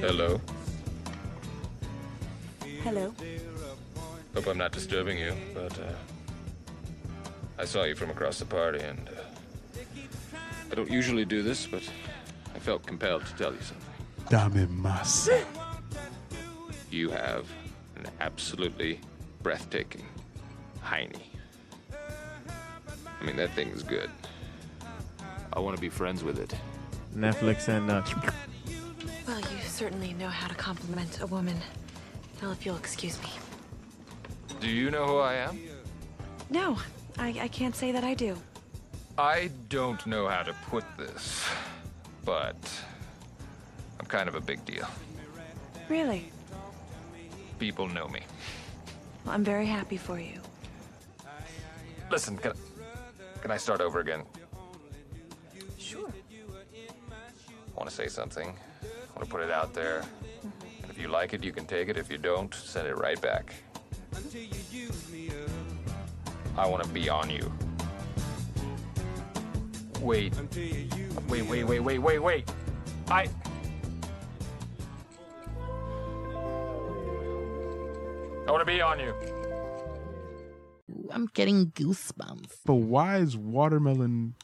Hello. Hello. Hope I'm not disturbing you, but uh, I saw you from across the party, and uh, I don't usually do this, but I felt compelled to tell you something. Dame masa. You have an absolutely breathtaking hiney. I mean, that thing's good. I want to be friends with it. Netflix and uh, Well, you certainly know how to compliment a woman. Well, if you'll excuse me. Do you know who I am? No, I, I can't say that I do. I don't know how to put this, but I'm kind of a big deal. Really? People know me. Well, I'm very happy for you. Listen, can, can I start over again? Sure. I want to say something. I want to put it out there. And if you like it, you can take it. If you don't, send it right back. I want to be on you. Wait. Wait, wait, wait, wait, wait, wait. I. I want to be on you. I'm getting goosebumps. But why is watermelon.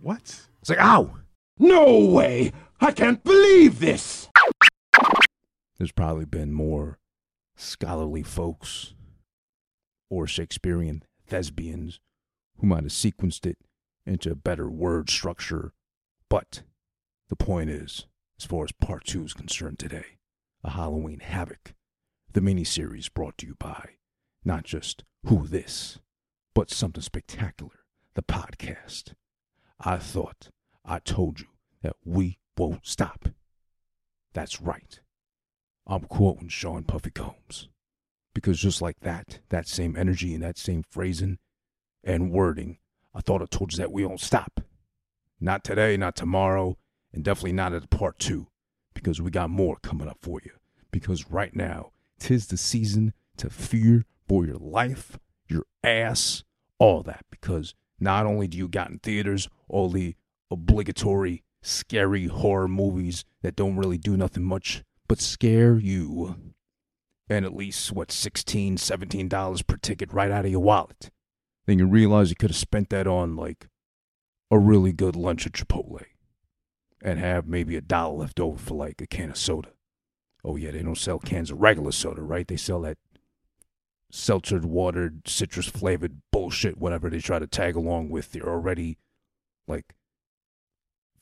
What? It's like, ow! No way! I can't believe this! There's probably been more scholarly folks or Shakespearean thespians who might have sequenced it into a better word structure. But the point is, as far as part two is concerned today, a Halloween Havoc, the miniseries brought to you by not just Who This, but something spectacular, the podcast. I thought I told you that we won't stop. That's right. I'm quoting Sean Puffy Combs. Because just like that, that same energy and that same phrasing and wording, I thought I told you that we won't stop. Not today, not tomorrow, and definitely not at part two, because we got more coming up for you. Because right now, tis the season to fear for your life, your ass, all that. Because not only do you got in theaters all the obligatory scary horror movies that don't really do nothing much but scare you. And at least what 16 17 dollars per ticket right out of your wallet. Then you realize you could have spent that on like a really good lunch at chipotle and have maybe a dollar left over for like a can of soda. Oh yeah they don't sell cans of regular soda right? They sell that seltzered watered citrus flavored bullshit whatever they try to tag along with. Their already like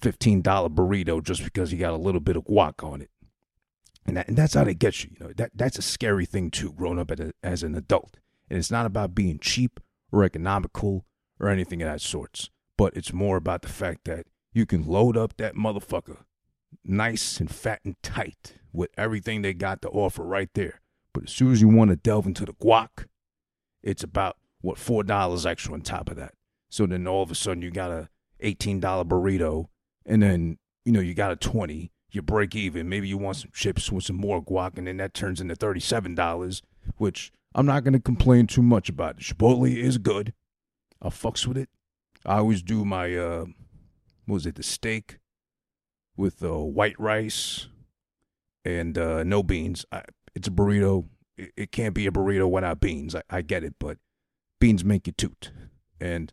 $15 burrito just because you got a little bit of guac on it and, that, and that's how they get you. You know that that's a scary thing too. Growing up a, as an adult, and it's not about being cheap or economical or anything of that sorts. But it's more about the fact that you can load up that motherfucker, nice and fat and tight, with everything they got to offer right there. But as soon as you want to delve into the guac, it's about what four dollars extra on top of that. So then all of a sudden you got a eighteen dollar burrito, and then you know you got a twenty you break even. Maybe you want some chips with some more guac, and then that turns into thirty-seven dollars, which I'm not gonna complain too much about. Chipotle is good. I fucks with it. I always do my uh, what was it, the steak with uh, white rice and uh, no beans. I, it's a burrito. It, it, can't be a burrito without beans. I, I get it, but beans make you toot, and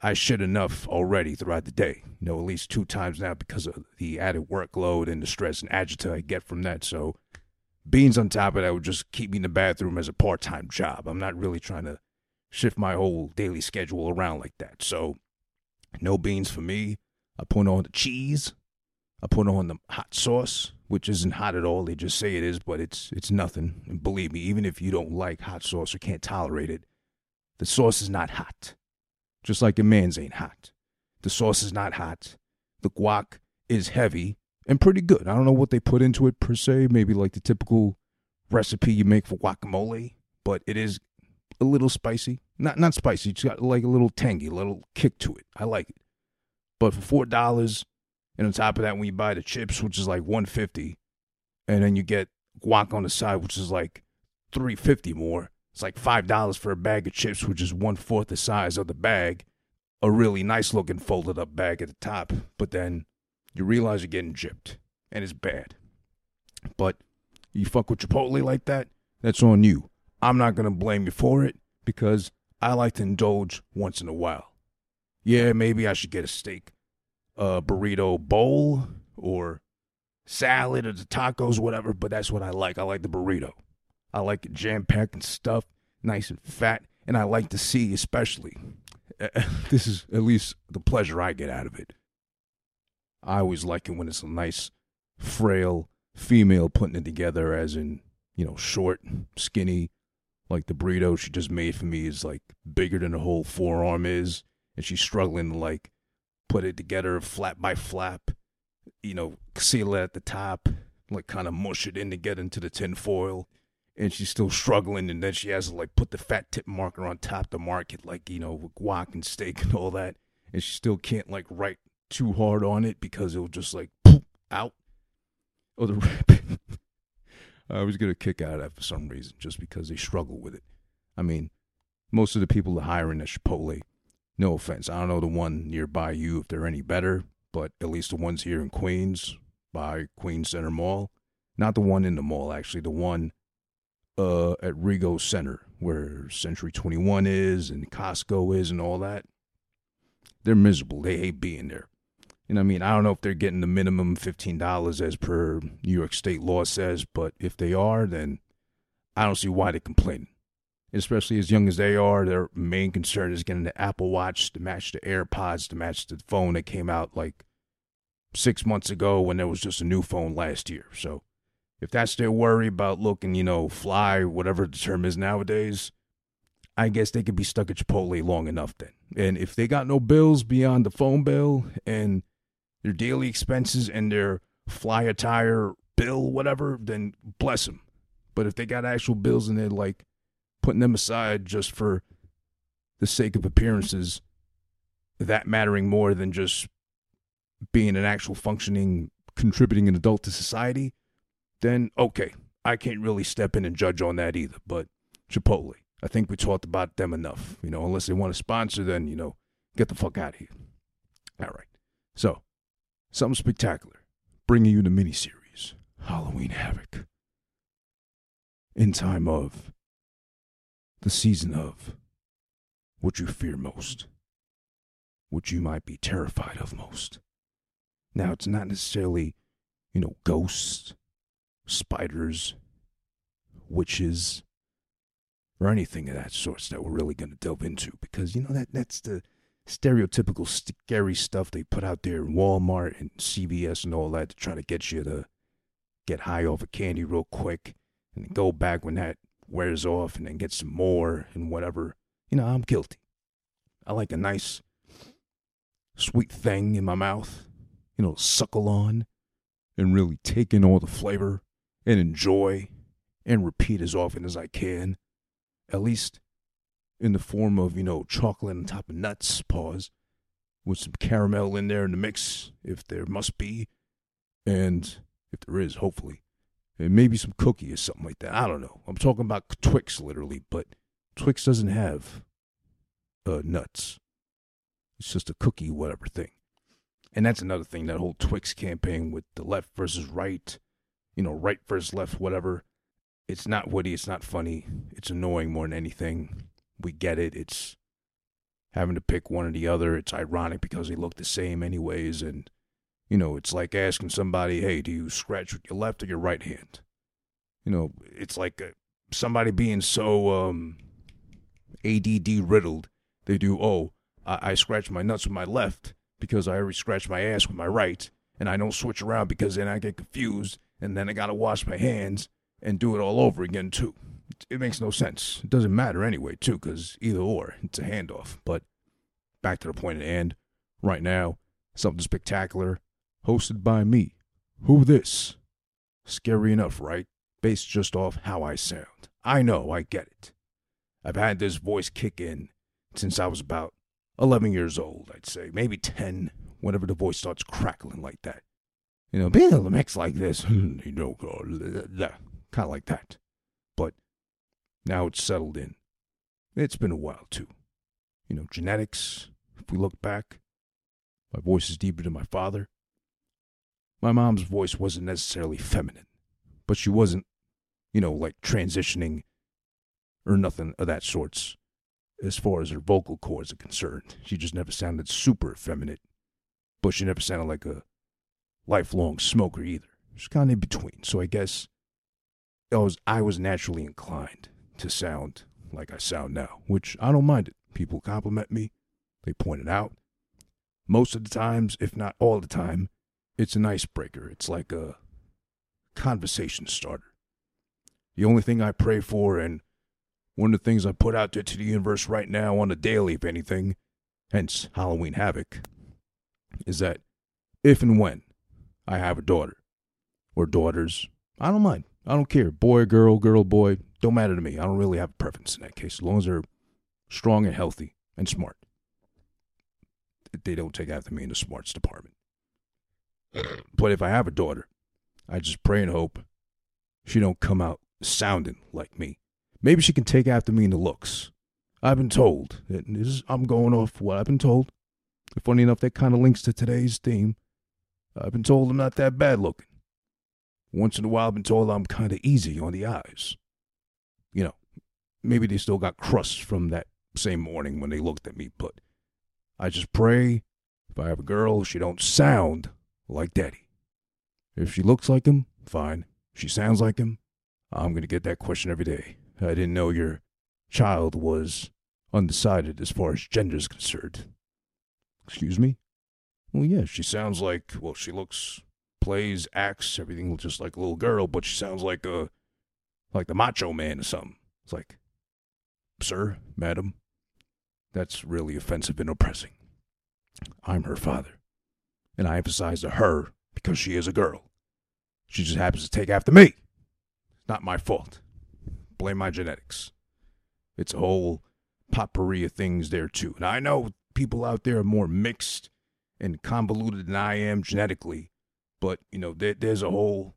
I shit enough already throughout the day, you know, at least two times now because of the added workload and the stress and agita I get from that. So, beans on top of that would just keep me in the bathroom as a part time job. I'm not really trying to shift my whole daily schedule around like that. So, no beans for me. I put on the cheese. I put on the hot sauce, which isn't hot at all. They just say it is, but it's it's nothing. And believe me, even if you don't like hot sauce or can't tolerate it, the sauce is not hot just like your man's ain't hot. The sauce is not hot. The guac is heavy and pretty good. I don't know what they put into it per se, maybe like the typical recipe you make for guacamole, but it is a little spicy. Not not spicy, it's got like a little tangy, a little kick to it. I like it. But for four dollars, and on top of that, when you buy the chips, which is like one fifty, and then you get guac on the side, which is like three fifty more, it's like $5 for a bag of chips, which is one fourth the size of the bag. A really nice looking folded up bag at the top. But then you realize you're getting gypped, and it's bad. But you fuck with Chipotle like that, that's on you. I'm not gonna blame you for it because I like to indulge once in a while. Yeah, maybe I should get a steak, a burrito bowl, or salad or the tacos, whatever. But that's what I like. I like the burrito. I like it jam packed and stuffed, nice and fat, and I like to see, especially. this is at least the pleasure I get out of it. I always like it when it's a nice, frail female putting it together, as in, you know, short, skinny. Like the burrito she just made for me is like bigger than the whole forearm is, and she's struggling to like put it together flap by flap, you know, seal it at the top, like kind of mush it in to get into the tin foil. And she's still struggling, and then she has to like put the fat tip marker on top to mark it, like you know, with guac and steak and all that. And she still can't like write too hard on it because it'll just like poop out. Oh, the wrapping. I was get a kick out of that for some reason, just because they struggle with it. I mean, most of the people that hiring at Chipotle, no offense, I don't know the one nearby you if they're any better, but at least the ones here in Queens by Queens Center Mall, not the one in the mall, actually, the one uh, at Rego Center where Century 21 is and Costco is and all that. They're miserable. They hate being there. And I mean, I don't know if they're getting the minimum $15 as per New York State law says, but if they are, then I don't see why they're complaining. Especially as young as they are, their main concern is getting the Apple Watch to match the AirPods to match the phone that came out like six months ago when there was just a new phone last year. So if that's their worry about looking, you know, fly, whatever the term is nowadays, I guess they could be stuck at Chipotle long enough then. And if they got no bills beyond the phone bill and their daily expenses and their fly attire bill, whatever, then bless them. But if they got actual bills and they're like putting them aside just for the sake of appearances, that mattering more than just being an actual functioning, contributing adult to society, then okay, I can't really step in and judge on that either. But Chipotle, I think we talked about them enough. You know, unless they want to sponsor, then, you know, get the fuck out of here. All right. So, something spectacular, bringing you the miniseries Halloween Havoc. In time of the season of what you fear most, what you might be terrified of most. Now, it's not necessarily, you know, ghosts, spiders, witches, or anything of that sort that we're really going to delve into because, you know, that that's the stereotypical scary stuff they put out there in Walmart and CVS and all that to try to get you to get high off of candy real quick and go back when that wears off and then get some more and whatever. You know, I'm guilty. I like a nice sweet thing in my mouth, you know, suckle on and really take in all the flavor and enjoy and repeat as often as I can. At least in the form of, you know, chocolate on top of nuts, pause, with some caramel in there in the mix, if there must be, and if there is, hopefully. And maybe some cookie or something like that. I don't know. I'm talking about Twix, literally, but Twix doesn't have uh, nuts. It's just a cookie, whatever thing. And that's another thing, that whole Twix campaign with the left versus right, you know, right versus left, whatever. It's not witty, it's not funny, it's annoying more than anything we get it. It's having to pick one or the other. It's ironic because they look the same anyways, and you know, it's like asking somebody, "Hey, do you scratch with your left or your right hand?" You know, it's like uh, somebody being so um, ADD riddled. They do, oh, I, I scratch my nuts with my left because I already scratch my ass with my right, and I don't switch around because then I get confused, and then I gotta wash my hands and do it all over again too it makes no sense. It doesn't matter anyway, too, because either or, it's a handoff. But back to the point at hand, right now, something spectacular, hosted by me. Who this? Scary enough, right? Based just off how I sound. I know, I get it. I've had this voice kick in since I was about 11 years old, I'd say. Maybe 10, whenever the voice starts crackling like that. You know, being a mix like this, you know, kind of like that. But now it's settled in. It's been a while, too. You know, genetics, if we look back, my voice is deeper than my father. My mom's voice wasn't necessarily feminine, but she wasn't, you know, like transitioning or nothing of that sorts as far as her vocal cords are concerned. She just never sounded super effeminate, but she never sounded like a lifelong smoker either. She's kind of in between. So I guess I was I was naturally inclined to sound like I sound now, which I don't mind it. People compliment me, they point it out. Most of the times, if not all the time, it's an icebreaker. It's like a conversation starter. The only thing I pray for, and one of the things I put out there to the universe right now on a daily, if anything, hence Halloween Havoc, is that if and when I have a daughter or daughters, I don't mind. I don't care. Boy, girl, girl, boy, don't matter to me. I don't really have a preference in that case, as long as they're strong and healthy and smart. They don't take after me in the smarts department. But if I have a daughter, I just pray and hope she don't come out sounding like me. Maybe she can take after me in the looks. I've been told, is, I'm going off what I've been told. Funny enough, that kind of links to today's theme. I've been told I'm not that bad looking. Once in a while, I've been told I'm kind of easy on the eyes. You know, maybe they still got crusts from that same morning when they looked at me, but I just pray if I have a girl, she don't sound like daddy. If she looks like him, fine. If she sounds like him, I'm going to get that question every day. I didn't know your child was undecided as far as gender is concerned. Excuse me? Well, yeah, she sounds like, well, she looks, plays, acts, everything just like a little girl, but she sounds like a, like the macho man or something. It's like, sir, madam, that's really offensive and oppressing. I'm her father, and I emphasize to her because she is a girl. She just happens to take after me. It's not my fault. Blame my genetics. It's a whole potpourri of things there, too. And I know people out there are more mixed and convoluted than I am genetically, but, you know, there, there's a whole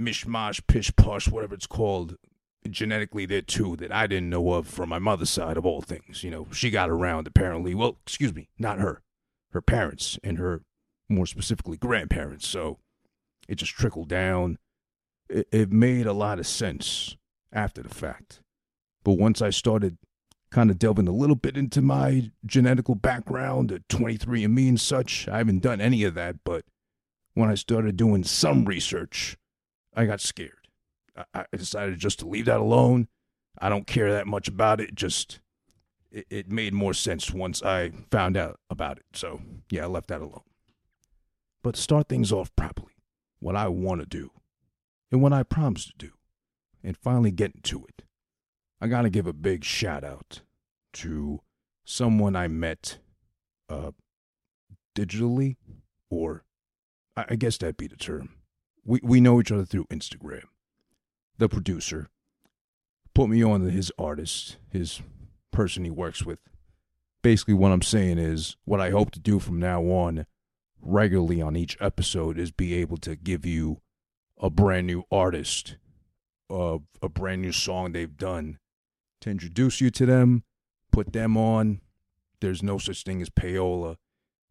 mishmash, pish posh, whatever it's called, genetically there, too, that I didn't know of from my mother's side of all things. You know, she got around, apparently. Well, excuse me, not her. Her parents and her, more specifically, grandparents. So it just trickled down. It, it made a lot of sense after the fact. But once I started kind of delving a little bit into my genetical background at 23andMe and such, I haven't done any of that. But when I started doing some research, I got scared. I, I decided just to leave that alone. I don't care that much about it. Just it, it made more sense once I found out about it. So yeah, I left that alone. But start things off properly, what I want to do and what I promised to do, and finally get to it, I got to give a big shout out to someone I met uh, digitally, or I, I guess that'd be the term. We, we know each other through Instagram. The producer put me on to his artist, his person he works with. Basically, what I'm saying is what I hope to do from now on regularly on each episode is be able to give you a brand new artist of a brand new song they've done to introduce you to them, put them on. There's no such thing as payola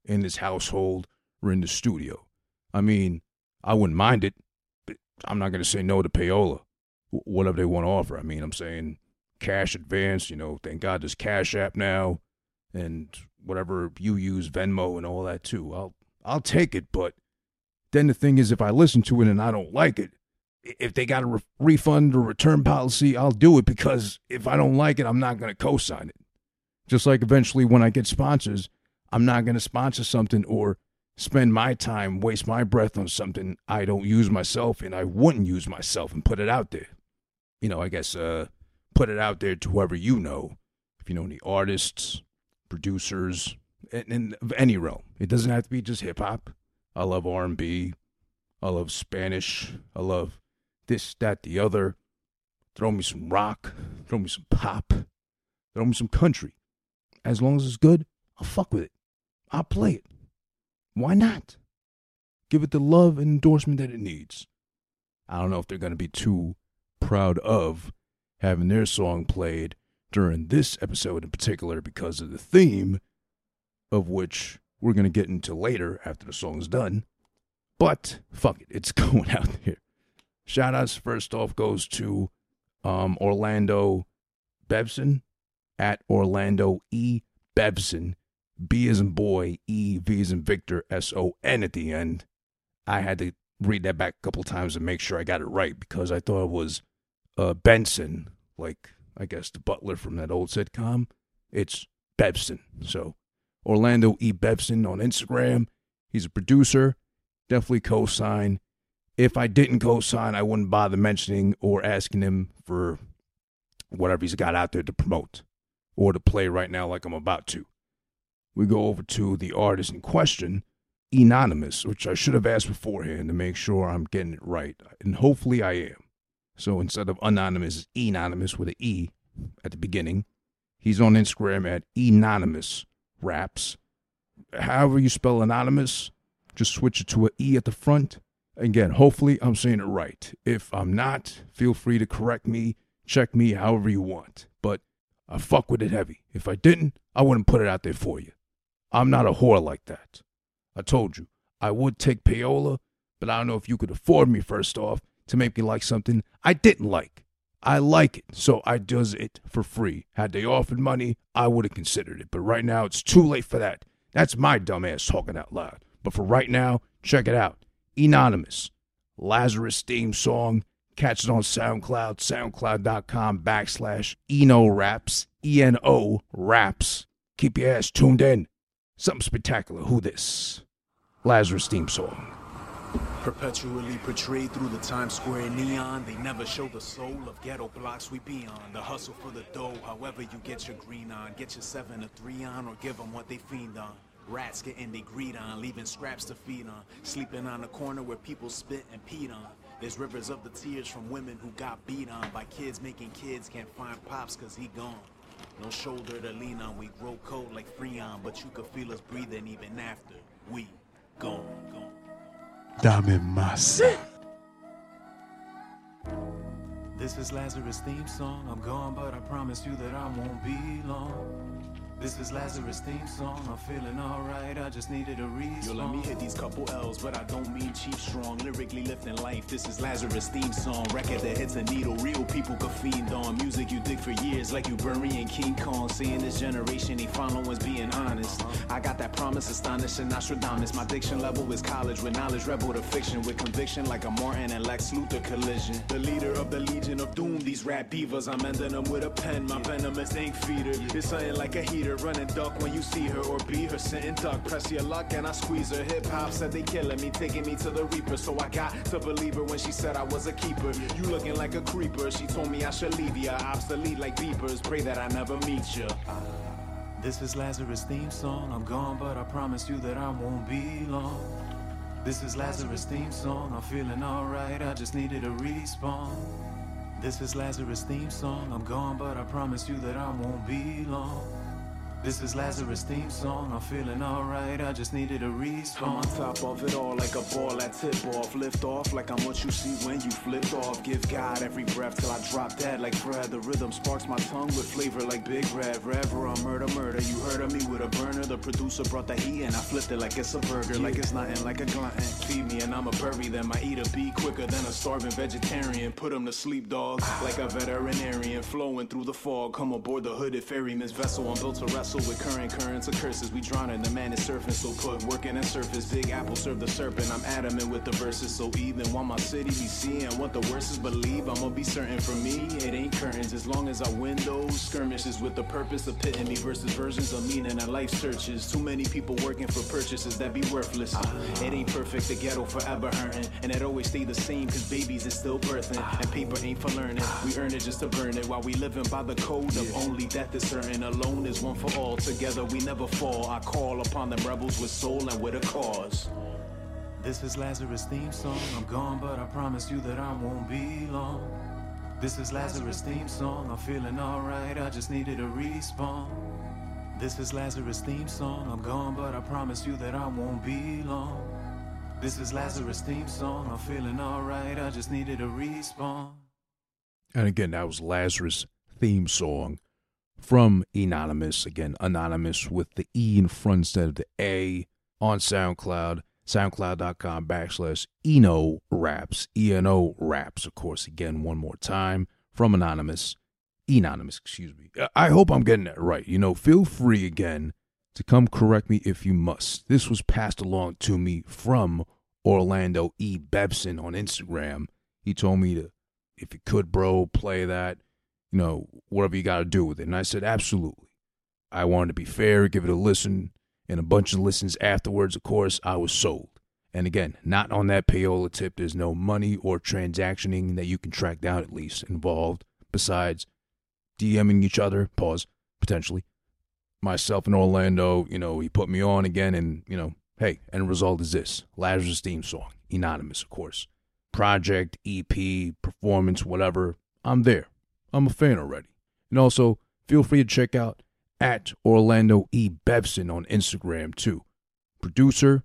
in this household or in the studio. I mean, I wouldn't mind it, but I'm not going to say no to payola, whatever they want to offer. I mean, I'm saying cash advance, you know, thank God there's Cash App now and whatever you use, Venmo and all that too. I'll I'll take it, but then the thing is if I listen to it and I don't like it, if they got a re- refund or return policy, I'll do it because if I don't like it, I'm not going to co-sign it. Just like eventually when I get sponsors, I'm not going to sponsor something or spend my time, waste my breath on something I don't use myself and I wouldn't use myself and put it out there. You know, I guess uh put it out there to whoever you know. If you know any artists, producers, in, in any realm. It doesn't have to be just hip hop. I love R and B. I love Spanish. I love this, that, the other. Throw me some rock. Throw me some pop. Throw me some country. As long as it's good, I'll fuck with it. I'll play it. Why not? Give it the love and endorsement that it needs. I don't know if they're going to be too proud of having their song played during this episode in particular because of the theme, of which we're going to get into later after the song's done. But fuck it, it's going out there. Shout outs first off goes to um, Orlando Bevson at Orlando E. Bevson. B is in boy, E, V is in Victor, S O N at the end. I had to read that back a couple times to make sure I got it right because I thought it was uh, Benson, like I guess the butler from that old sitcom. It's Bevson. So Orlando E. Bevson on Instagram. He's a producer. Definitely co sign. If I didn't co sign, I wouldn't bother mentioning or asking him for whatever he's got out there to promote or to play right now, like I'm about to. We go over to the artist in question, Anonymous, which I should have asked beforehand to make sure I'm getting it right. And hopefully I am. So instead of anonymous, it's anonymous with an E at the beginning. He's on Instagram at anonymous raps. However you spell anonymous, just switch it to an E at the front. Again, hopefully I'm saying it right. If I'm not, feel free to correct me, check me however you want. But I fuck with it heavy. If I didn't, I wouldn't put it out there for you. I'm not a whore like that. I told you, I would take payola, but I don't know if you could afford me first off to make me like something I didn't like. I like it, so I does it for free. Had they offered money, I would have considered it, but right now it's too late for that. That's my dumb ass talking out loud. But for right now, check it out. Anonymous, Lazarus theme song. Catch it on SoundCloud, soundcloud.com backslash Eno Raps, E N O Raps. Keep your ass tuned in. Something spectacular. Who this? Lazarus theme song. Perpetually portrayed through the Times Square neon, they never show the soul of ghetto blocks we be on. The hustle for the dough, however you get your green on. Get your seven or three on, or give them what they fiend on. Rats getting they greed on, leaving scraps to feed on. Sleeping on the corner where people spit and peed on. There's rivers of the tears from women who got beat on by kids making kids can't find pops cause he gone. No shoulder to lean on, we grow cold like Freon, but you could feel us breathing even after we gone. gone. Dame masa. This is Lazarus' theme song. I'm gone, but I promise you that I won't be long. This is Lazarus' theme song. I'm feeling alright. I just needed a reason. Yo, let me hit these couple L's, but I don't mean cheap strong. Lyrically lifting life. This is Lazarus' theme song. Record that hits a needle. Real people could fiend on. Music you dig for years, like you burying King Kong. Seeing this generation, they followers being honest. I got that promise, astonishing Nostradamus. My diction level is college with knowledge, rebel to fiction. With conviction, like a Martin and Lex Luthor collision. The leader of the Legion of Doom. These rap divas, I'm ending them with a pen. My venomous ink feeder. It's something like a heater running duck when you see her or be her sitting duck. Press your luck and I squeeze her. Hip hop said they killing me, taking me to the reaper. So I got to believe her when she said I was a keeper. You looking like a creeper. She told me I should leave ya. Obsolete like beepers. Pray that I never meet ya. Uh, this is Lazarus' theme song. I'm gone, but I promise you that I won't be long. This is Lazarus' theme song. I'm feeling alright. I just needed a respawn. This is Lazarus' theme song. I'm gone, but I promise you that I won't be long. This is Lazarus' theme song. I'm feeling alright. I just needed a respawn. I'm on top of it all like a ball at tip off. Lift off like I'm what you see when you flipped off. Give God every breath till I drop dead like Fred. The rhythm sparks my tongue with flavor like Big Red. Rever on murder, murder. You heard of me with a burner. The producer brought the heat and I flipped it like it's a burger. Like it's nothing, like a glutton. Feed me and I'ma bury them. I eat a bee quicker than a starving vegetarian. Put them to sleep, dog. Like a veterinarian flowing through the fog. Come aboard the hooded ferryman's vessel. I'm built to wrestle with current currents of curses. We drowning, the man is surfing, so put working and surface. Big apple serve the serpent. I'm adamant with the verses, so even while my city be seeing what the worst is believe, I'ma be certain for me. It ain't curtains as long as I win those skirmishes with the purpose of pitting me versus versions of meaning and life searches. Too many people working for purchases that be worthless. Uh, it ain't perfect, the ghetto forever hurting, and it always stay the same cause babies is still birthing, uh, and paper ain't for learning. We earn it just to burn it while we living by the code of only death is certain. Alone is one for all. Together we never fall. I call upon them rebels with soul and with a cause. This is Lazarus' theme song. I'm gone, but I promise you that I won't be long. This is Lazarus' theme song. I'm feeling alright. I just needed a respawn. This is Lazarus' theme song. I'm gone, but I promise you that I won't be long. This is Lazarus' theme song. I'm feeling alright. I just needed a respawn. And again, that was Lazarus' theme song from Anonymous. Again, Anonymous with the E in front instead of the A on SoundCloud, SoundCloud.com backslash Eno Raps, E-N-O Raps, of course, again, one more time, from Anonymous, Anonymous, excuse me. I hope I'm getting that right. You know, feel free again to come correct me if you must. This was passed along to me from Orlando E. Bevson on Instagram. He told me to, if you could, bro, play that, you know, whatever you got to do with it. And I said, absolutely. I wanted to be fair, give it a listen, and a bunch of listens afterwards, of course, I was sold. And again, not on that payola tip. There's no money or transactioning that you can track down at least involved, besides DMing each other, pause, potentially. Myself in Orlando, you know, he put me on again, and, you know, hey, end result is this Lazarus theme song, anonymous, of course. Project, EP, performance, whatever. I'm there. I'm a fan already. And also, feel free to check out at Orlando E. Bevson on Instagram too. Producer,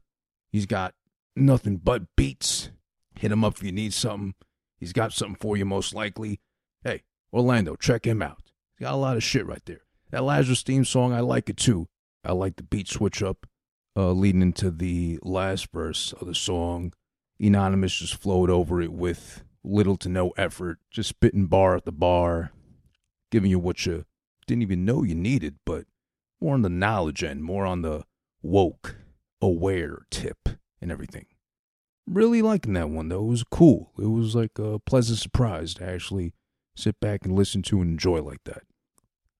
he's got nothing but beats. Hit him up if you need something. He's got something for you most likely. Hey, Orlando, check him out. He's got a lot of shit right there. That Lazarus theme song, I like it too. I like the beat switch up uh, leading into the last verse of the song. Anonymous just flowed over it with little to no effort, just spitting bar at the bar, giving you what you didn't even know you needed, but more on the knowledge end, more on the woke, aware tip and everything. Really liking that one though. It was cool. It was like a pleasant surprise to actually sit back and listen to and enjoy like that.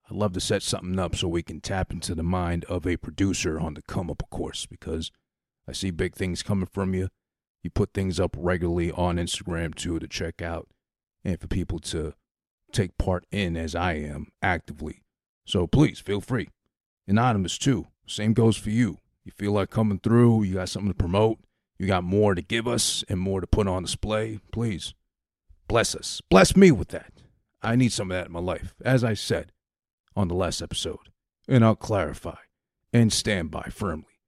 I'd love to set something up so we can tap into the mind of a producer on the come up, of course, because I see big things coming from you. You put things up regularly on Instagram too to check out and for people to take part in as I am actively. So please feel free. Anonymous too. Same goes for you. You feel like coming through, you got something to promote, you got more to give us and more to put on display, please bless us. Bless me with that. I need some of that in my life. As I said on the last episode, and I'll clarify and stand by firmly.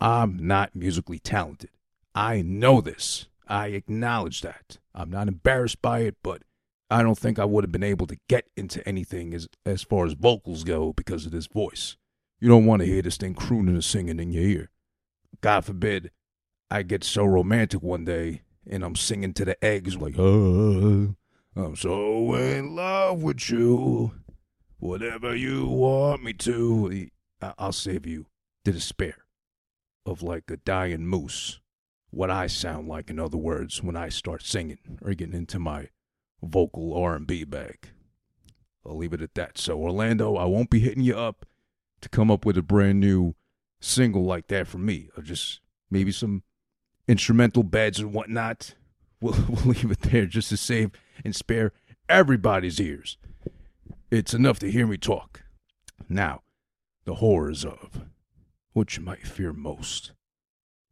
I'm not musically talented. I know this. I acknowledge that. I'm not embarrassed by it, but I don't think I would have been able to get into anything as as far as vocals go because of this voice. You don't want to hear this thing crooning and singing in your ear. God forbid I get so romantic one day and I'm singing to the eggs like, oh, I'm so in love with you. Whatever you want me to, I'll save you the despair of like a dying moose. What I sound like, in other words, when I start singing or getting into my vocal R&B bag. I'll leave it at that. So Orlando, I won't be hitting you up to come up with a brand new single like that for me, or just maybe some instrumental beds and whatnot. We'll, we'll leave it there just to save and spare everybody's ears. It's enough to hear me talk. Now, the horrors of what you might fear most.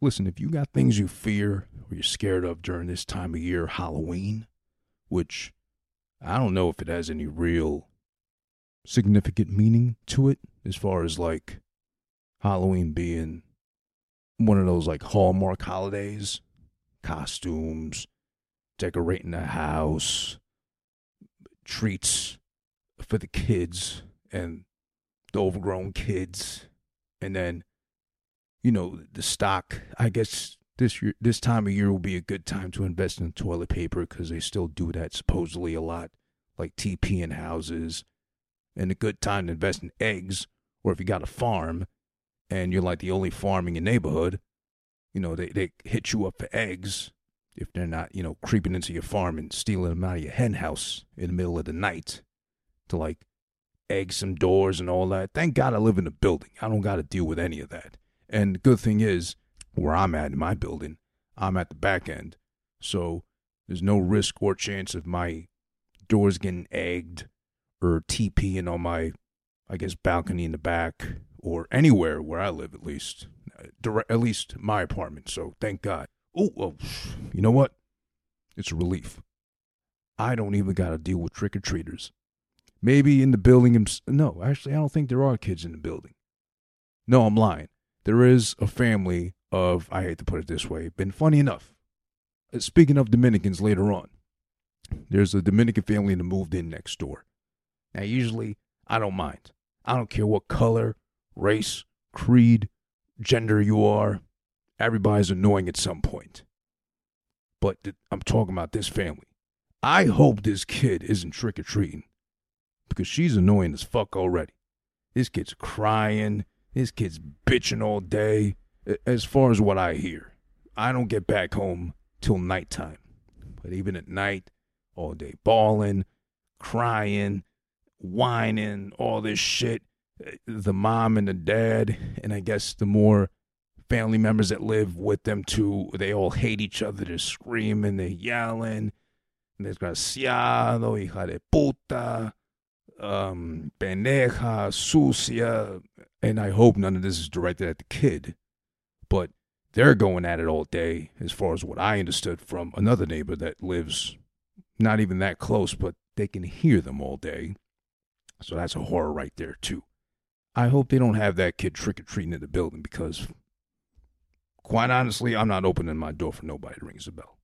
Listen, if you got things you fear or you're scared of during this time of year, Halloween, which I don't know if it has any real significant meaning to it as far as like Halloween being one of those like Hallmark holidays, costumes, decorating the house, treats for the kids and the overgrown kids, and then you know the stock. I guess this year, this time of year will be a good time to invest in toilet paper because they still do that supposedly a lot, like TP in houses, and a good time to invest in eggs. Or if you got a farm, and you're like the only farm in your neighborhood, you know they they hit you up for eggs if they're not you know creeping into your farm and stealing them out of your hen house in the middle of the night to like egg some doors and all that. Thank God I live in a building. I don't got to deal with any of that. And the good thing is, where I'm at in my building, I'm at the back end. So there's no risk or chance of my doors getting egged or TPing on my, I guess, balcony in the back or anywhere where I live, at least. Direct, at least my apartment. So thank God. Oh, you know what? It's a relief. I don't even got to deal with trick or treaters. Maybe in the building. No, actually, I don't think there are kids in the building. No, I'm lying. There is a family of, I hate to put it this way, been funny enough. Uh, speaking of Dominicans later on, there's a Dominican family that moved in next door. Now, usually, I don't mind. I don't care what color, race, creed, gender you are. Everybody's annoying at some point. But th- I'm talking about this family. I hope this kid isn't trick or treating because she's annoying as fuck already. This kid's crying. This kid's bitching all day. As far as what I hear, I don't get back home till nighttime. But even at night, all day bawling, crying, whining, all this shit. The mom and the dad, and I guess the more family members that live with them too, they all hate each other. They're screaming, they're yelling. Desgraciado, hija de puta, um, pendeja, sucia. And I hope none of this is directed at the kid. But they're going at it all day, as far as what I understood from another neighbor that lives not even that close, but they can hear them all day. So that's a horror right there, too. I hope they don't have that kid trick or treating in the building because, quite honestly, I'm not opening my door for nobody that rings the bell.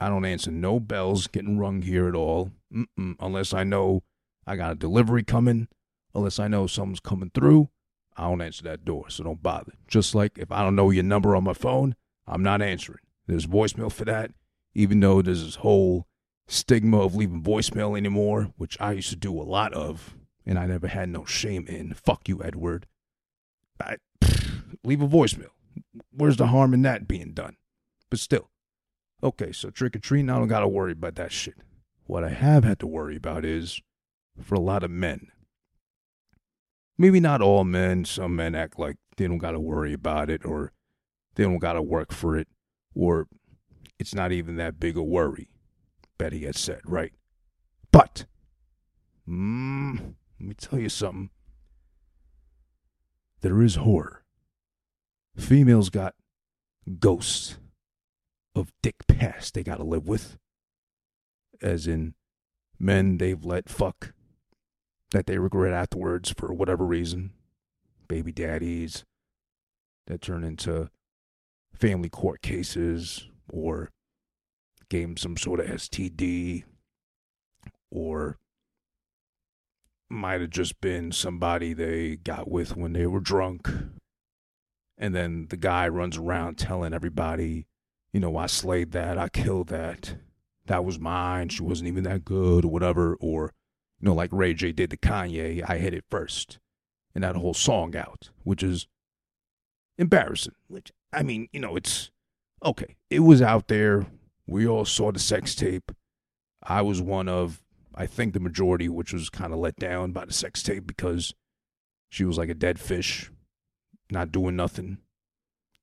I don't answer no bells getting rung here at all, Mm-mm, unless I know I got a delivery coming, unless I know someone's coming through. I don't answer that door, so don't bother. Just like if I don't know your number on my phone, I'm not answering. There's voicemail for that, even though there's this whole stigma of leaving voicemail anymore, which I used to do a lot of, and I never had no shame in. Fuck you, Edward. I, leave a voicemail. Where's the harm in that being done? But still. Okay, so trick or treating, I don't got to worry about that shit. What I have had to worry about is for a lot of men. Maybe not all men. Some men act like they don't got to worry about it or they don't got to work for it or it's not even that big a worry. Betty had said, right? But, mm, let me tell you something. There is horror. Females got ghosts of dick past they got to live with. As in, men they've let fuck that they regret afterwards for whatever reason. Baby daddies that turn into family court cases or gave some sort of STD or might have just been somebody they got with when they were drunk. And then the guy runs around telling everybody, you know, I slayed that, I killed that, that was mine, she wasn't even that good, or whatever. Or, you know, like Ray J did to Kanye, I hit it first. And that whole song out, which is embarrassing. Which, I mean, you know, it's okay. It was out there. We all saw the sex tape. I was one of, I think, the majority, which was kind of let down by the sex tape because she was like a dead fish, not doing nothing.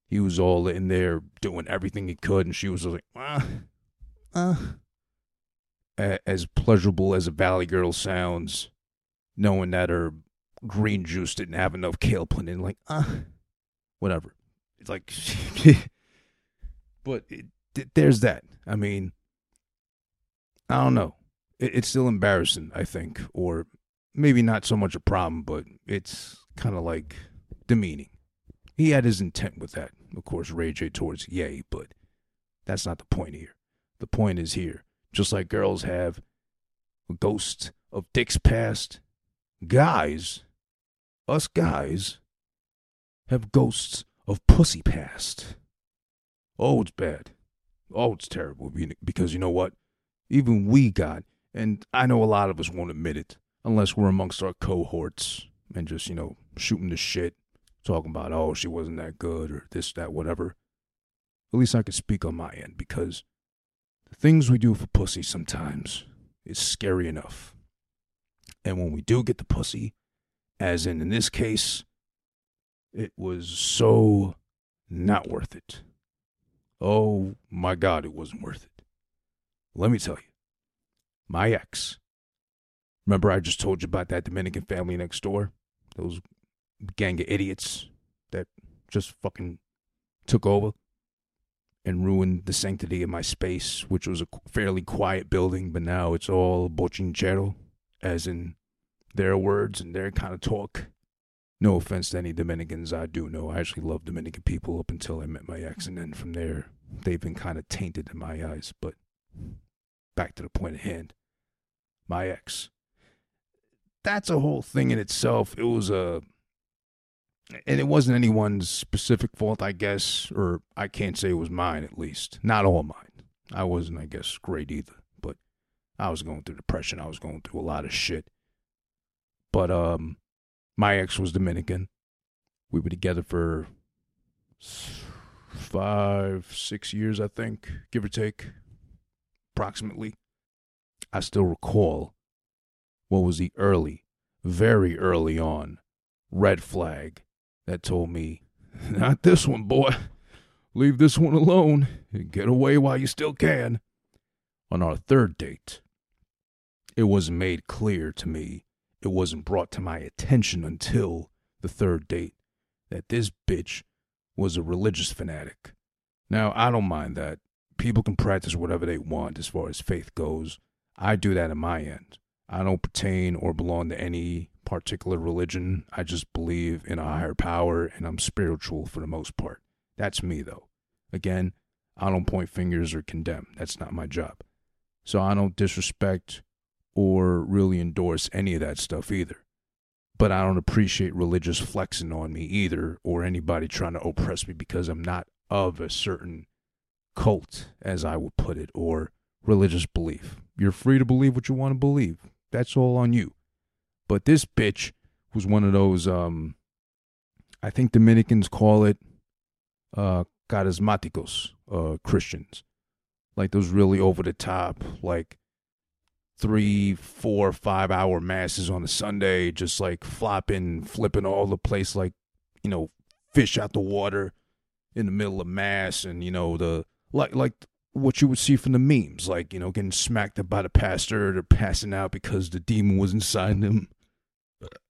He was all in there doing everything he could, and she was like, ah, uh. As pleasurable as a Valley Girl sounds, knowing that her green juice didn't have enough kale in, like, ah, uh, whatever. It's like, but it, there's that. I mean, I don't know. It, it's still embarrassing, I think, or maybe not so much a problem, but it's kind of like demeaning. He had his intent with that, of course, Ray J towards Yay, but that's not the point here. The point is here, just like girls have ghosts of dicks past, guys, us guys, have ghosts of pussy past. Oh, it's bad. Oh, it's terrible. Because you know what? Even we got, and I know a lot of us won't admit it, unless we're amongst our cohorts and just, you know, shooting the shit, talking about, oh, she wasn't that good or this, that, whatever. At least I can speak on my end because the things we do for pussy sometimes is scary enough. And when we do get the pussy, as in in this case, it was so not worth it. Oh my God, it wasn't worth it. Let me tell you, my ex. Remember, I just told you about that Dominican family next door? Those gang of idiots that just fucking took over and ruined the sanctity of my space, which was a fairly quiet building, but now it's all bochinchero, as in their words and their kind of talk. No offense to any Dominicans I do know. I actually love Dominican people up until I met my ex, and then from there, they've been kind of tainted in my eyes. But back to the point at hand my ex. That's a whole thing in itself. It was a and it wasn't anyone's specific fault, I guess, or I can't say it was mine at least. Not all mine. I wasn't, I guess, great either, but I was going through depression. I was going through a lot of shit. But um, my ex was Dominican. We were together for five, six years, I think, give or take, approximately. I still recall what was the early, very early on red flag that told me, not this one, boy. Leave this one alone and get away while you still can. On our third date, it was made clear to me, it wasn't brought to my attention until the third date, that this bitch was a religious fanatic. Now, I don't mind that. People can practice whatever they want as far as faith goes. I do that on my end. I don't pertain or belong to any particular religion. I just believe in a higher power and I'm spiritual for the most part. That's me, though. Again, I don't point fingers or condemn. That's not my job. So I don't disrespect or really endorse any of that stuff either. But I don't appreciate religious flexing on me either or anybody trying to oppress me because I'm not of a certain cult, as I would put it, or religious belief. You're free to believe what you want to believe. That's all on you. But this bitch was one of those um I think Dominicans call it uh charismaticos, uh Christians. Like those really over the top, like three, four, five hour masses on a Sunday, just like flopping, flipping all the place like, you know, fish out the water in the middle of mass and, you know, the like like what you would see from the memes, like, you know, getting smacked up by the pastor or passing out because the demon was inside them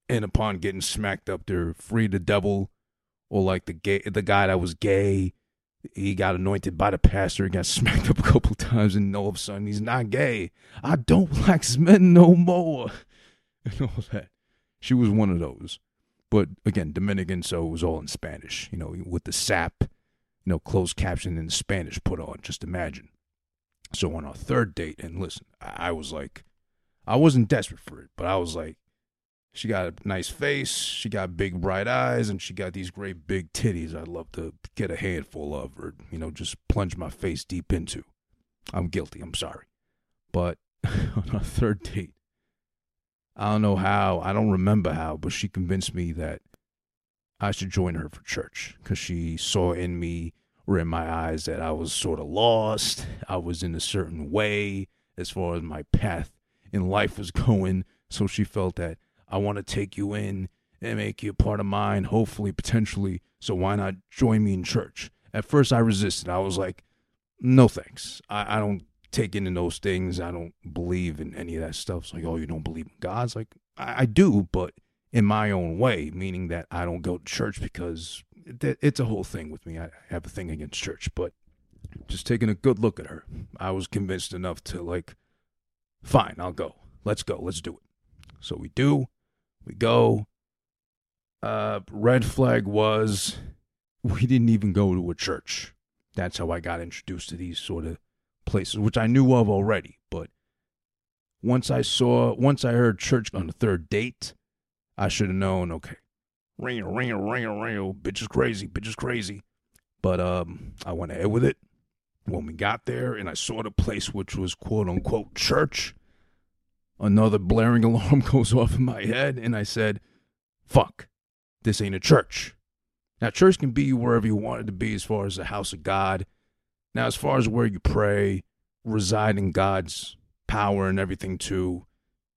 and upon getting smacked up, they're free the devil, or like the gay, the guy that was gay, he got anointed by the pastor, he got smacked up a couple times, and all of a sudden he's not gay. I don't like men no more, and all that. She was one of those, but again, Dominican, so it was all in Spanish, you know, with the sap, you know, closed caption in Spanish put on. Just imagine. So on our third date, and listen, I was like, I wasn't desperate for it, but I was like, she got a nice face, she got big bright eyes, and she got these great big titties I'd love to get a handful of or, you know, just plunge my face deep into. I'm guilty, I'm sorry. But on our third date, I don't know how, I don't remember how, but she convinced me that I should join her for church because she saw in me or in my eyes that I was sort of lost. I was in a certain way as far as my path in life was going. So she felt that I want to take you in and make you a part of mine, hopefully, potentially. So why not join me in church? At first, I resisted. I was like, no thanks. I, I don't take into those things. I don't believe in any of that stuff. It's like, oh, you don't believe in God? It's like, I, I do, but in my own way, meaning that I don't go to church because it, it's a whole thing with me. I have a thing against church, but just taking a good look at her, I was convinced enough to like, fine, I'll go. Let's go. Let's do it. So we do. We go. Uh, red flag was we didn't even go to a church. That's how I got introduced to these sort of places, which I knew of already. But once I saw, once I heard church on the third date, I should have known. Okay, ring a ring a ring a ring, bitch is crazy, bitch is crazy. But um, I went ahead with it. When we got there, and I saw the place, which was quote unquote church, Another blaring alarm goes off in my head, and I said, Fuck, this ain't a church. Now, church can be wherever you want it to be as far as the house of God. Now, as far as where you pray, reside in God's power and everything too,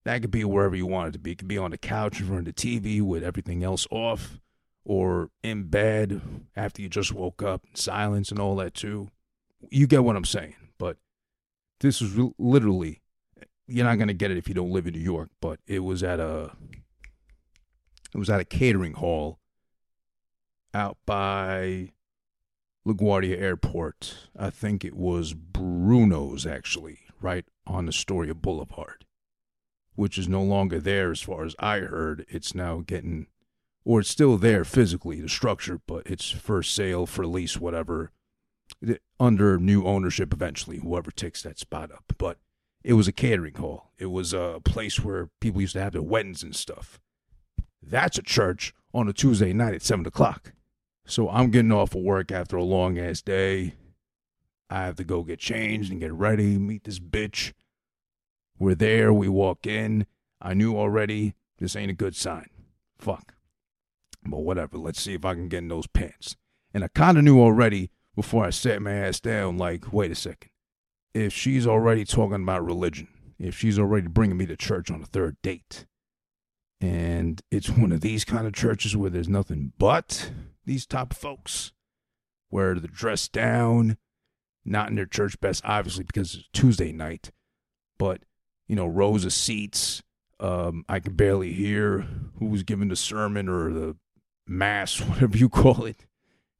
that could be wherever you want it to be. It could be on the couch in front of the TV with everything else off, or in bed after you just woke up, silence and all that too. You get what I'm saying. But this was literally you're not gonna get it if you don't live in New York, but it was at a it was at a catering hall out by LaGuardia Airport. I think it was Bruno's actually, right on Astoria Boulevard, which is no longer there as far as I heard. It's now getting or it's still there physically, the structure, but it's for sale, for lease, whatever, under new ownership eventually, whoever takes that spot up. But it was a catering hall. It was a place where people used to have their weddings and stuff. That's a church on a Tuesday night at 7 o'clock. So I'm getting off of work after a long ass day. I have to go get changed and get ready, meet this bitch. We're there, we walk in. I knew already this ain't a good sign. Fuck. But whatever, let's see if I can get in those pants. And I kind of knew already before I sat my ass down, like, wait a second. If she's already talking about religion, if she's already bringing me to church on a third date, and it's one of these kind of churches where there's nothing but these top folks, where they're dressed down, not in their church best, obviously, because it's Tuesday night, but, you know, rows of seats. Um, I can barely hear who's giving the sermon or the mass, whatever you call it.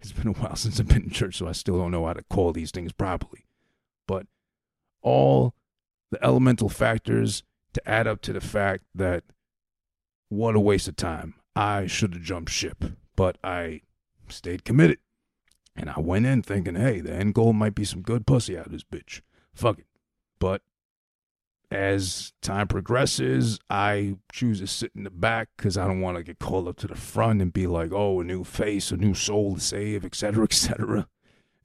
It's been a while since I've been in church, so I still don't know how to call these things properly. All the elemental factors to add up to the fact that what a waste of time. I should have jumped ship, but I stayed committed. And I went in thinking, hey, the end goal might be some good pussy out of this bitch. Fuck it. But as time progresses, I choose to sit in the back because I don't want to get called up to the front and be like, oh, a new face, a new soul to save, etc., etc.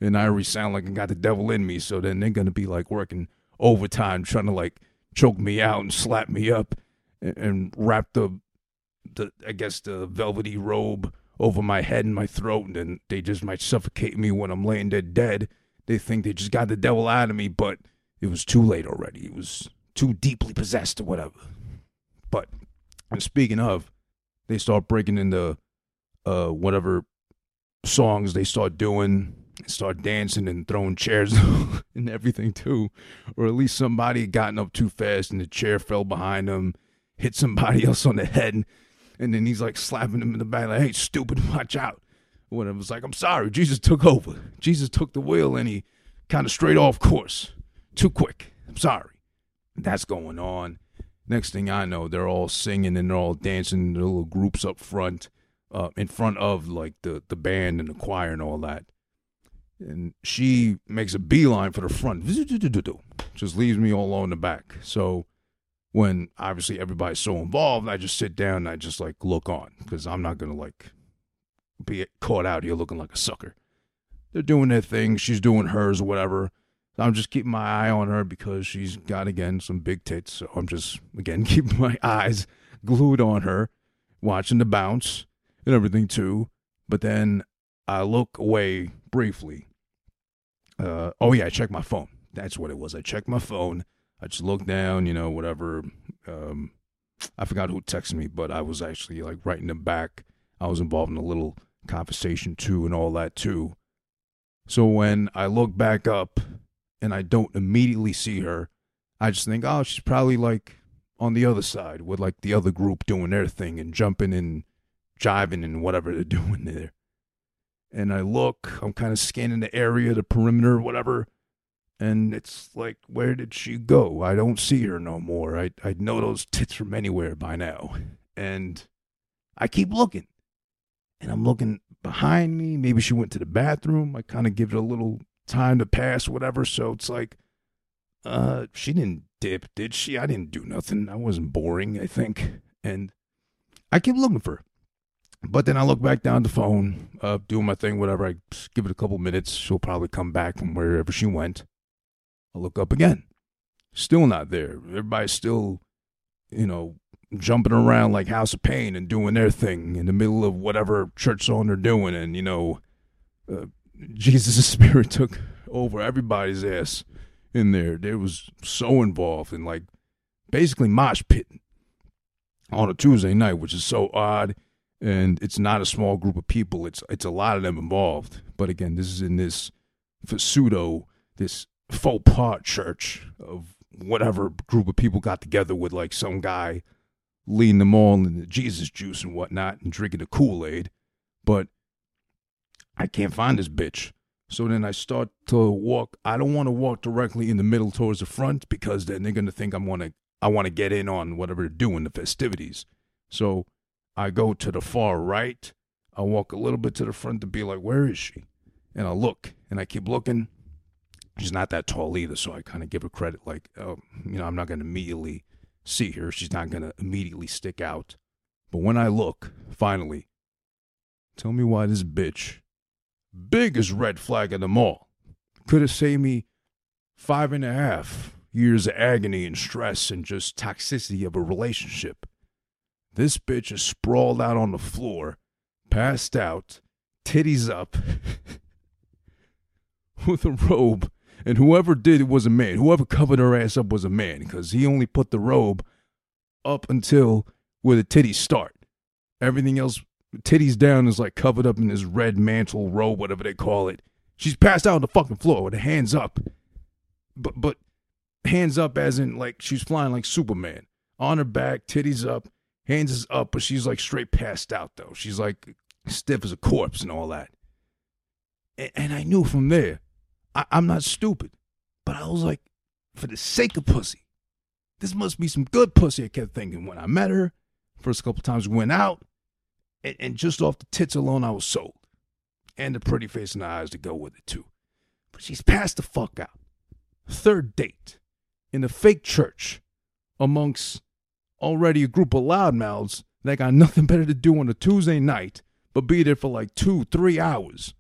And I already sound like I got the devil in me. So then they're to be like working overtime trying to like choke me out and slap me up and, and wrap the, the, I guess, the velvety robe over my head and my throat. And then they just might suffocate me when I'm laying there dead. They think they just got the devil out of me, but it was too late already. It was too deeply possessed or whatever. But and speaking of, they start breaking into uh whatever songs they start doing, start dancing and throwing chairs and everything too. Or at least somebody had gotten up too fast and the chair fell behind them, hit somebody else on the head, and then he's like slapping him in the back, like, hey, stupid, watch out. When Whatever. It's like, I'm sorry, Jesus took over. Jesus took the wheel and he kind of straight off course. Too quick. I'm sorry that's going on. Next thing I know, they're all singing and they're all dancing. Their little groups up front, uh, in front of like the the band and the choir and all that. And she makes a beeline for the front, just leaves me all alone in the back. So when obviously everybody's so involved, I just sit down and I just like look on because I'm not gonna like be caught out here looking like a sucker. They're doing their thing, she's doing hers or whatever. I'm just keeping my eye on her because she's got again some big tits. So I'm just again keeping my eyes glued on her, watching the bounce and everything too. But then I look away briefly. Uh, oh yeah, I checked my phone. That's what it was. I checked my phone. I just looked down, you know, whatever. Um, I forgot who texted me, but I was actually like writing them back. I was involved in a little conversation too, and all that too. So when I look back up and I don't immediately see her, I just think, oh, she's probably like on the other side with like the other group doing their thing and jumping and jiving and whatever they're doing there. And I look, I'm kind of scanning the area, the perimeter, whatever. And it's like, where did she go? I don't see her no more. I I know those tits from anywhere by now. And I keep looking. And I'm looking behind me. Maybe she went to the bathroom. I kind of give it a little time to pass, whatever. So it's like, uh, she didn't dip, did she? I didn't do nothing. I wasn't boring, I think. And I keep looking for her. But then I look back down the phone, uh, doing my thing, whatever. I give it a couple minutes. She'll probably come back from wherever she went. I look up again. Still not there. Everybody's still, you know, jumping around like House of Pain and doing their thing in the middle of whatever church song they're doing. And, you know, uh, Jesus' spirit took over everybody's ass in there. They was so involved in like basically mosh pit on a Tuesday night, which is so odd. And it's not a small group of people. It's it's a lot of them involved. But again, this is in this pseudo, this faux pas church of whatever group of people got together with like some guy leading them all in the Jesus juice and whatnot and drinking the Kool Aid. But I can't find this bitch. So then I start to walk. I don't want to walk directly in the middle towards the front because then they're gonna think I'm wanna I want to get in on whatever they're doing, the festivities. So I go to the far right. I walk a little bit to the front to be like, where is she? And I look and I keep looking. She's not that tall either, so I kind of give her credit. Like, oh, you know, I'm not gonna immediately see her. She's not gonna immediately stick out. But when I look, finally, Tell me why this bitch, biggest red flag of them all, could have saved me five and a half years of agony and stress and just toxicity of a relationship. This bitch is sprawled out on the floor, passed out, titties up, with a robe. And whoever did it was a man. Whoever covered her ass up was a man because he only put the robe up until where the titties start. Everything else, titties down, is like covered up in this red mantle robe, whatever they call it. She's passed out on the fucking floor with her hands up. But, but hands up as in like she's flying like Superman. On her back, titties up, hands is up, but she's like straight passed out though. She's like stiff as a corpse and all that. And, and I knew from there, I, I'm not stupid, but I was like, for the sake of pussy, this must be some good pussy. I kept thinking when I met her. First couple times we went out, and, and just off the tits alone, I was sold, and the pretty face and the eyes to go with it too. But she's passed the fuck out. Third date in a fake church amongst already a group of loudmouths that got nothing better to do on a Tuesday night but be there for like two, three hours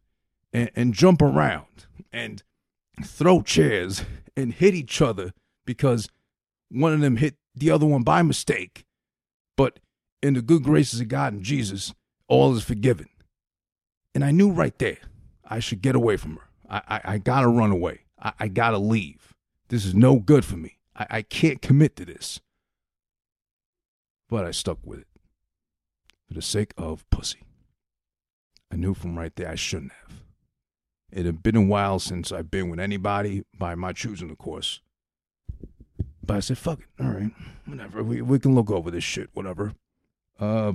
and, and jump around and throw chairs and hit each other because one of them hit the other one by mistake. But in the good graces of God and Jesus, all is forgiven. And I knew right there I should get away from her. I, I, I gotta run away. I, I gotta leave. This is no good for me. I, I can't commit to this. But I stuck with it for the sake of pussy. I knew from right there I shouldn't have. It had been a while since I'd been with anybody by my choosing, of course. But I said, fuck it. All right. Whatever. We, we can look over this shit. Whatever. Uh,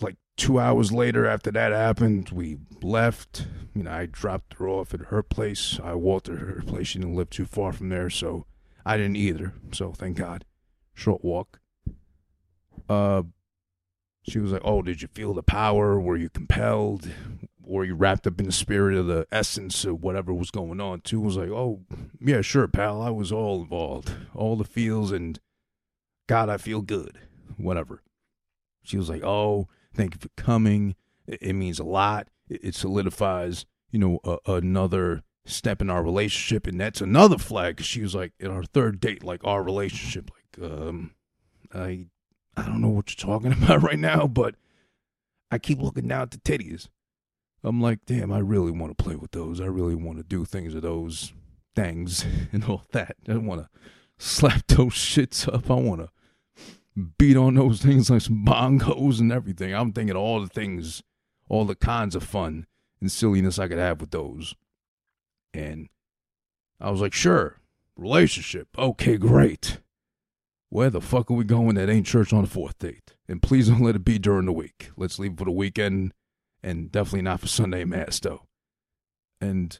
like two hours later after that happened, we left. You know, I dropped her off at her place. I walked to her place. She didn't live too far from there, so I didn't either. So thank God. Short walk. Uh, she was like, "Oh, did you feel the power? Were you compelled? Were you wrapped up in the spirit of the essence of whatever was going on?" Too was like, "Oh, yeah, sure, pal. I was all involved, all the feels, and God, I feel good. Whatever." She was like, "Oh, thank you for coming. It, it means a lot. It, it solidifies, you know, a, another step in our relationship, and that's another flag she was like, in our third date, like our relationship, like, um, I I don't know what you're talking about right now, but I keep looking down at the titties. I'm like, damn, I really want to play with those. I really want to do things with those things and all that. I want to slap those shits up. I want to beat on those things like some bongos and everything. I'm thinking all the things, all the kinds of fun and silliness I could have with those. And I was like, sure, relationship. Okay, great. Where the fuck are we going that ain't church on the fourth date? And please don't let it be during the week. Let's leave for the weekend and definitely not for Sunday Mass, though. And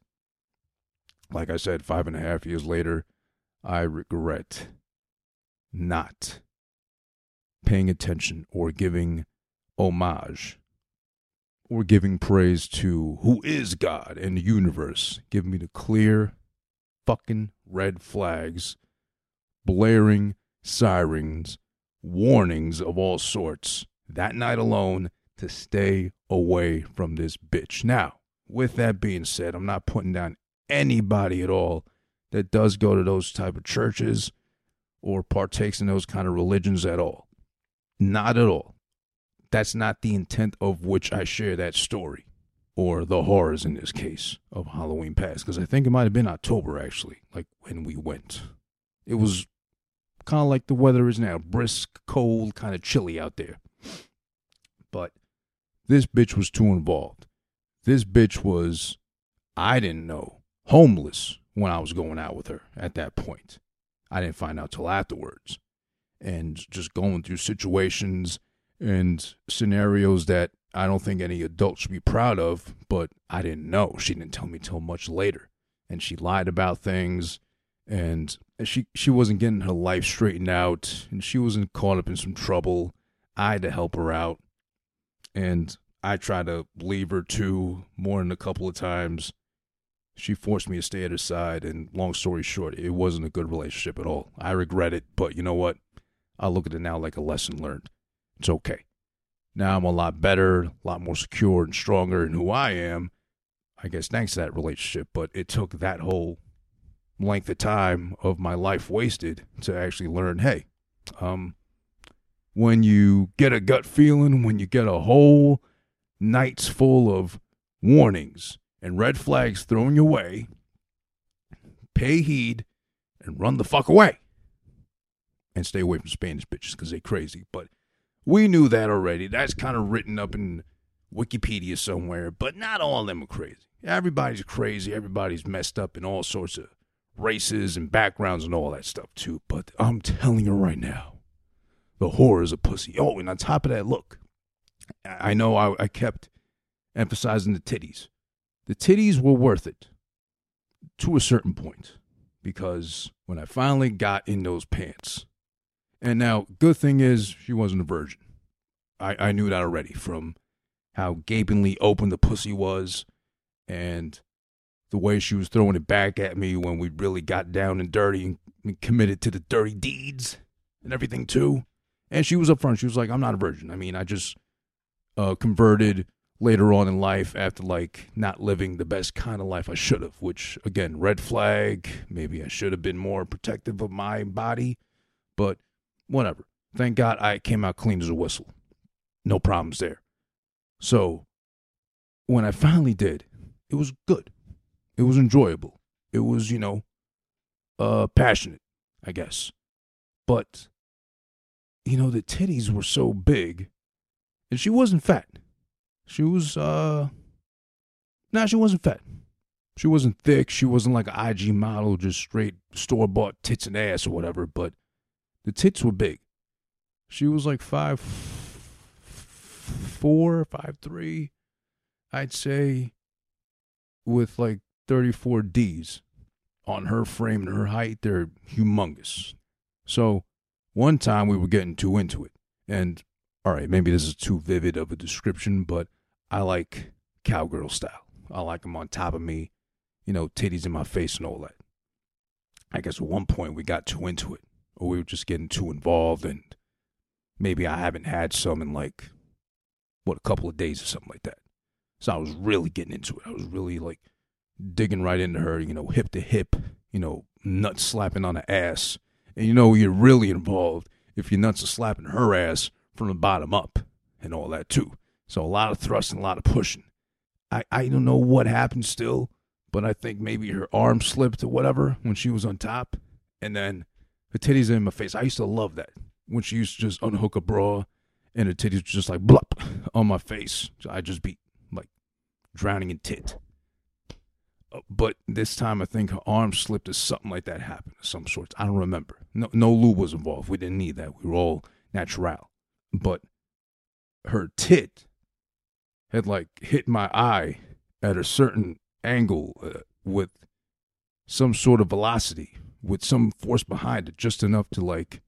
like I said, five and a half years later, I regret not paying attention or giving homage or giving praise to who is God and the universe. Give me the clear fucking red flags blaring sirens, warnings of all sorts that night alone to stay away from this bitch. Now, with that being said, I'm not putting down anybody at all that does go to those type of churches or partakes in those kind of religions at all. Not at all. That's not the intent of which I share that story or the horrors in this case of Halloween past because I think it might have been October actually, like when we went. It was kind of like the weather is now brisk, cold, kind of chilly out there. But this bitch was too involved. This bitch was, I didn't know, homeless when I was going out with her at that point. I didn't find out till afterwards. And just going through situations and scenarios that I don't think any adult should be proud of, but I didn't know. She didn't tell me till much later. And she lied about things and she she wasn't getting her life straightened out and she wasn't caught up in some trouble. I had to help her out and i tried to leave her too more than a couple of times. She forced me to stay at her side and long story short it wasn't a good relationship at all. I regret it but you know what? I look at it now like a lesson learned. It's okay. Now I'm a lot better, a lot more secure and stronger in who I am. I guess thanks to that relationship, but it took that whole length of time of my life wasted to actually learn hey, um, when you get a gut feeling, when you get a whole night's full of warnings and red flags thrown your way, pay heed and run the fuck away. And stay away from Spanish bitches because they crazy. But we knew that already. That's kind of written up in Wikipedia somewhere, but not all of them are crazy. Everybody's crazy. Everybody's messed up in all sorts of races and backgrounds and all that stuff too. But I'm telling you right now, the horrors of pussy. Oh, and on top of that, look, I know I, I kept emphasizing the titties. The titties were worth it to a certain point because when I finally got in those pants, and now good thing is she wasn't a virgin. I, I knew that already from how gapingly open the pussy was and the way she was throwing it back at me when we really got down and dirty and committed to the dirty deeds and everything too. And she was upfront. She was like, I'm not a virgin. I mean, I just uh, converted later on in life after like not living the best kind of life I should have, which again, red flag. Maybe I should have been more protective of my body, but whatever. Thank God I came out clean as a whistle. No problems there. So when I finally did, it was good. It was enjoyable. It was, you know, uh passionate, I guess. But you know, the titties were so big and she wasn't fat. She was uh nah, she wasn't fat. She wasn't thick. She wasn't like an IG model, just straight store bought tits and ass or whatever, but the tits were big. She was like five four, five three, I'd say, with like 34 D's on her frame and her height. They're humongous. So one time we were getting too into it. And all right, maybe this is too vivid of a description, but I like cowgirl style. I like them on top of me, you know, titties in my face and all that. I guess at one point we got too into it, or we were just getting too involved, and maybe I haven't had some in like, what, a couple of days or something like that. So I was really getting into it. I was really like digging right into her, you know, hip to hip, you know, nuts slapping on the ass. And you know, you're really involved if your nuts are slapping her ass from the bottom up and all that too. So a lot of thrust and a lot of pushing. I, I don't know what happened still, but I think maybe her arm slipped or whatever when she was on top. And then her titties in my face. I used to love that when she used to just unhook a bra and her titties just like blup on my face. So I just be like drowning in tit. But this time I think her arm slipped or something like that happened of some sorts. I don't remember. No, no lube was involved. We didn't need that. We were all natural. But her tit had like hit my eye at a certain angle uh, with some sort of velocity, with some force behind it, just enough to like,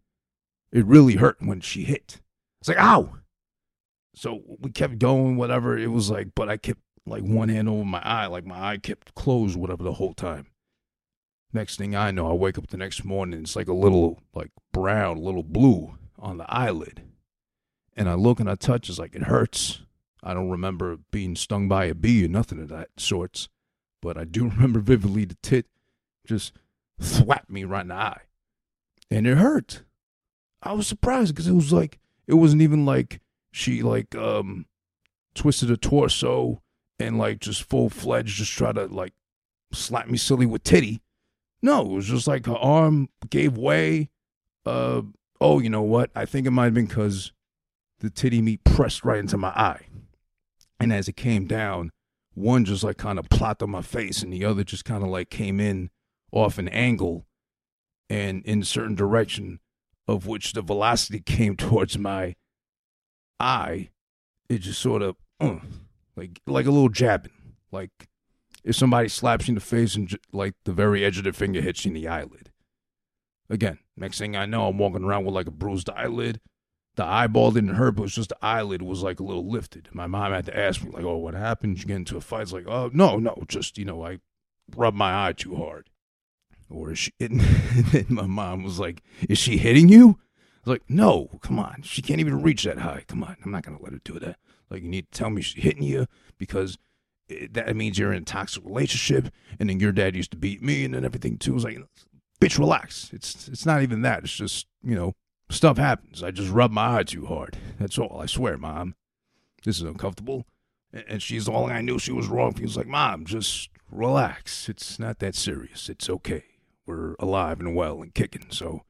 it really hurt when she hit. It's like, ow! So we kept going, whatever. It was like, but I kept like one hand over my eye, like my eye kept closed, whatever, the whole time. Next thing I know, I wake up the next morning, it's like a little like brown, little blue on the eyelid. And I look and I touch, it's like it hurts. I don't remember being stung by a bee or nothing of that sorts, but I do remember vividly the tit just thwapped me right in the eye. And it hurt. I was surprised because it was like it wasn't even like she like um twisted her torso and like just full fledged just try to like slap me silly with titty. No, it was just like her arm gave way. Uh oh, you know what? I think it might have been because the titty meat pressed right into my eye. And as it came down, one just like kind of plopped on my face and the other just kind of like came in off an angle and in a certain direction of which the velocity came towards my eye. It just sort of uh, like like a little jabbing, like if somebody slaps you in the face and like the very edge of their finger hits you in the eyelid. Again, next thing I know, I'm walking around with like a bruised eyelid. The eyeball didn't hurt, but it was just the eyelid was like a little lifted. My mom had to ask me, like, "Oh, what happened? Did you get into a fight?" It's like, "Oh, no, no, just you know, I rubbed my eye too hard." Or is she? And then my mom was like, "Is she hitting you?" I was like, no, come on. She can't even reach that high. Come on. I'm not going to let her do that. Like, you need to tell me she's hitting you because it, that means you're in a toxic relationship. And then your dad used to beat me and then everything too. I was like, bitch, relax. It's, it's not even that. It's just, you know, stuff happens. I just rub my eye too hard. That's all. I swear, mom. This is uncomfortable. And she's all I knew she was wrong. She was like, Mom, just relax. It's not that serious. It's okay. We're alive and well and kicking, so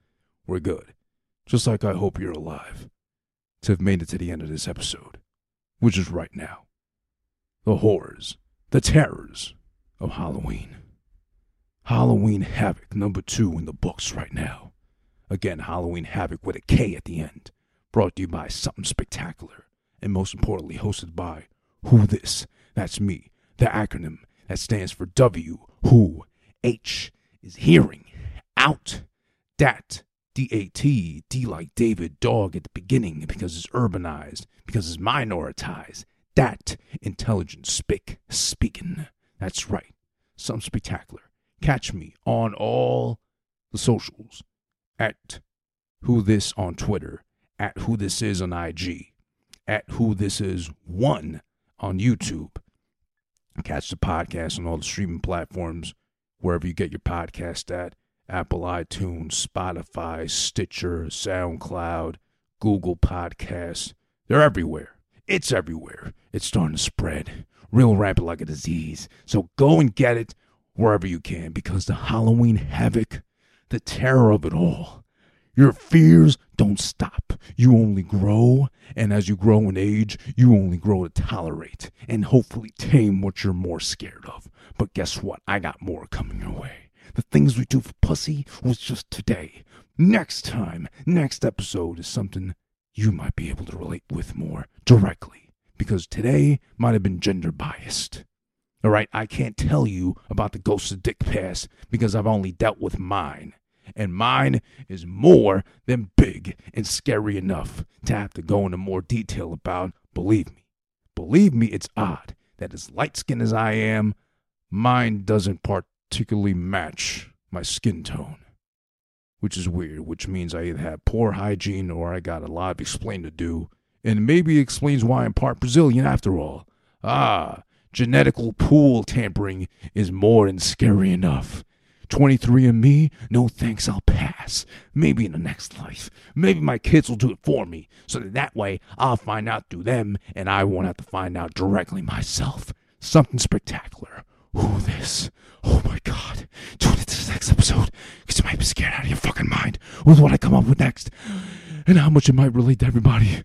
we're good. Just like I hope you're alive to have made it to the end of this episode, which is right now. The horrors, the terrors of Halloween. Halloween Havok number two in the books right now. Again, Halloween Havok with a K at the end. Brought to you by Something Spectacular. And most importantly, hosted by Who This? That's me. The acronym that stands for W. Who? H is hearing. Out. Dat. D-A-T, D like David, dog at the beginning because it's urbanized, because it's minoritized. Dat, intelligent, spick, speaking. That's right. Some spectacular. Catch me on all the socials at who this on Twitter, at who this is on IG, at who this is one on YouTube. Catch the podcast on all the streaming platforms, wherever you get your podcast at. Apple iTunes, Spotify, Stitcher, SoundCloud, Google Podcasts. They're everywhere. It's everywhere. It's starting to spread real rapid like a disease. So go and get it wherever you can because the Halloween havoc, the terror of it all, your fears don't stop. You only grow, and as you grow in age, you only grow to tolerate and hopefully tame what you're more scared of. But guess what? I got more coming your way. The things we do for pussy was just today. Next time, next episode is something you might be able to relate with more directly. Because today might have been gender biased. All right, I can't tell you about the ghost of Dick Pass because I've only dealt with mine. And mine is more than big and scary enough to have to go into more detail about. Believe me. Believe me, it's odd that as light skinned as I am, mine doesn't part particularly match my skin tone, which is weird, which means I either have poor hygiene or I got a lot of explaining to do, and maybe explains why I'm part Brazilian after all. Ah, genetical pool tampering is more than scary enough. 23 and me? No thanks, I'll pass. Maybe in the next life. Maybe my kids will do it for me, so that that way I'll find out through them and I won't have to find out directly myself. Something spectacular. Who this? Oh my god. Tune into the next episode, because you might be scared out of your fucking mind with what I come up with next, and how much it might relate to everybody.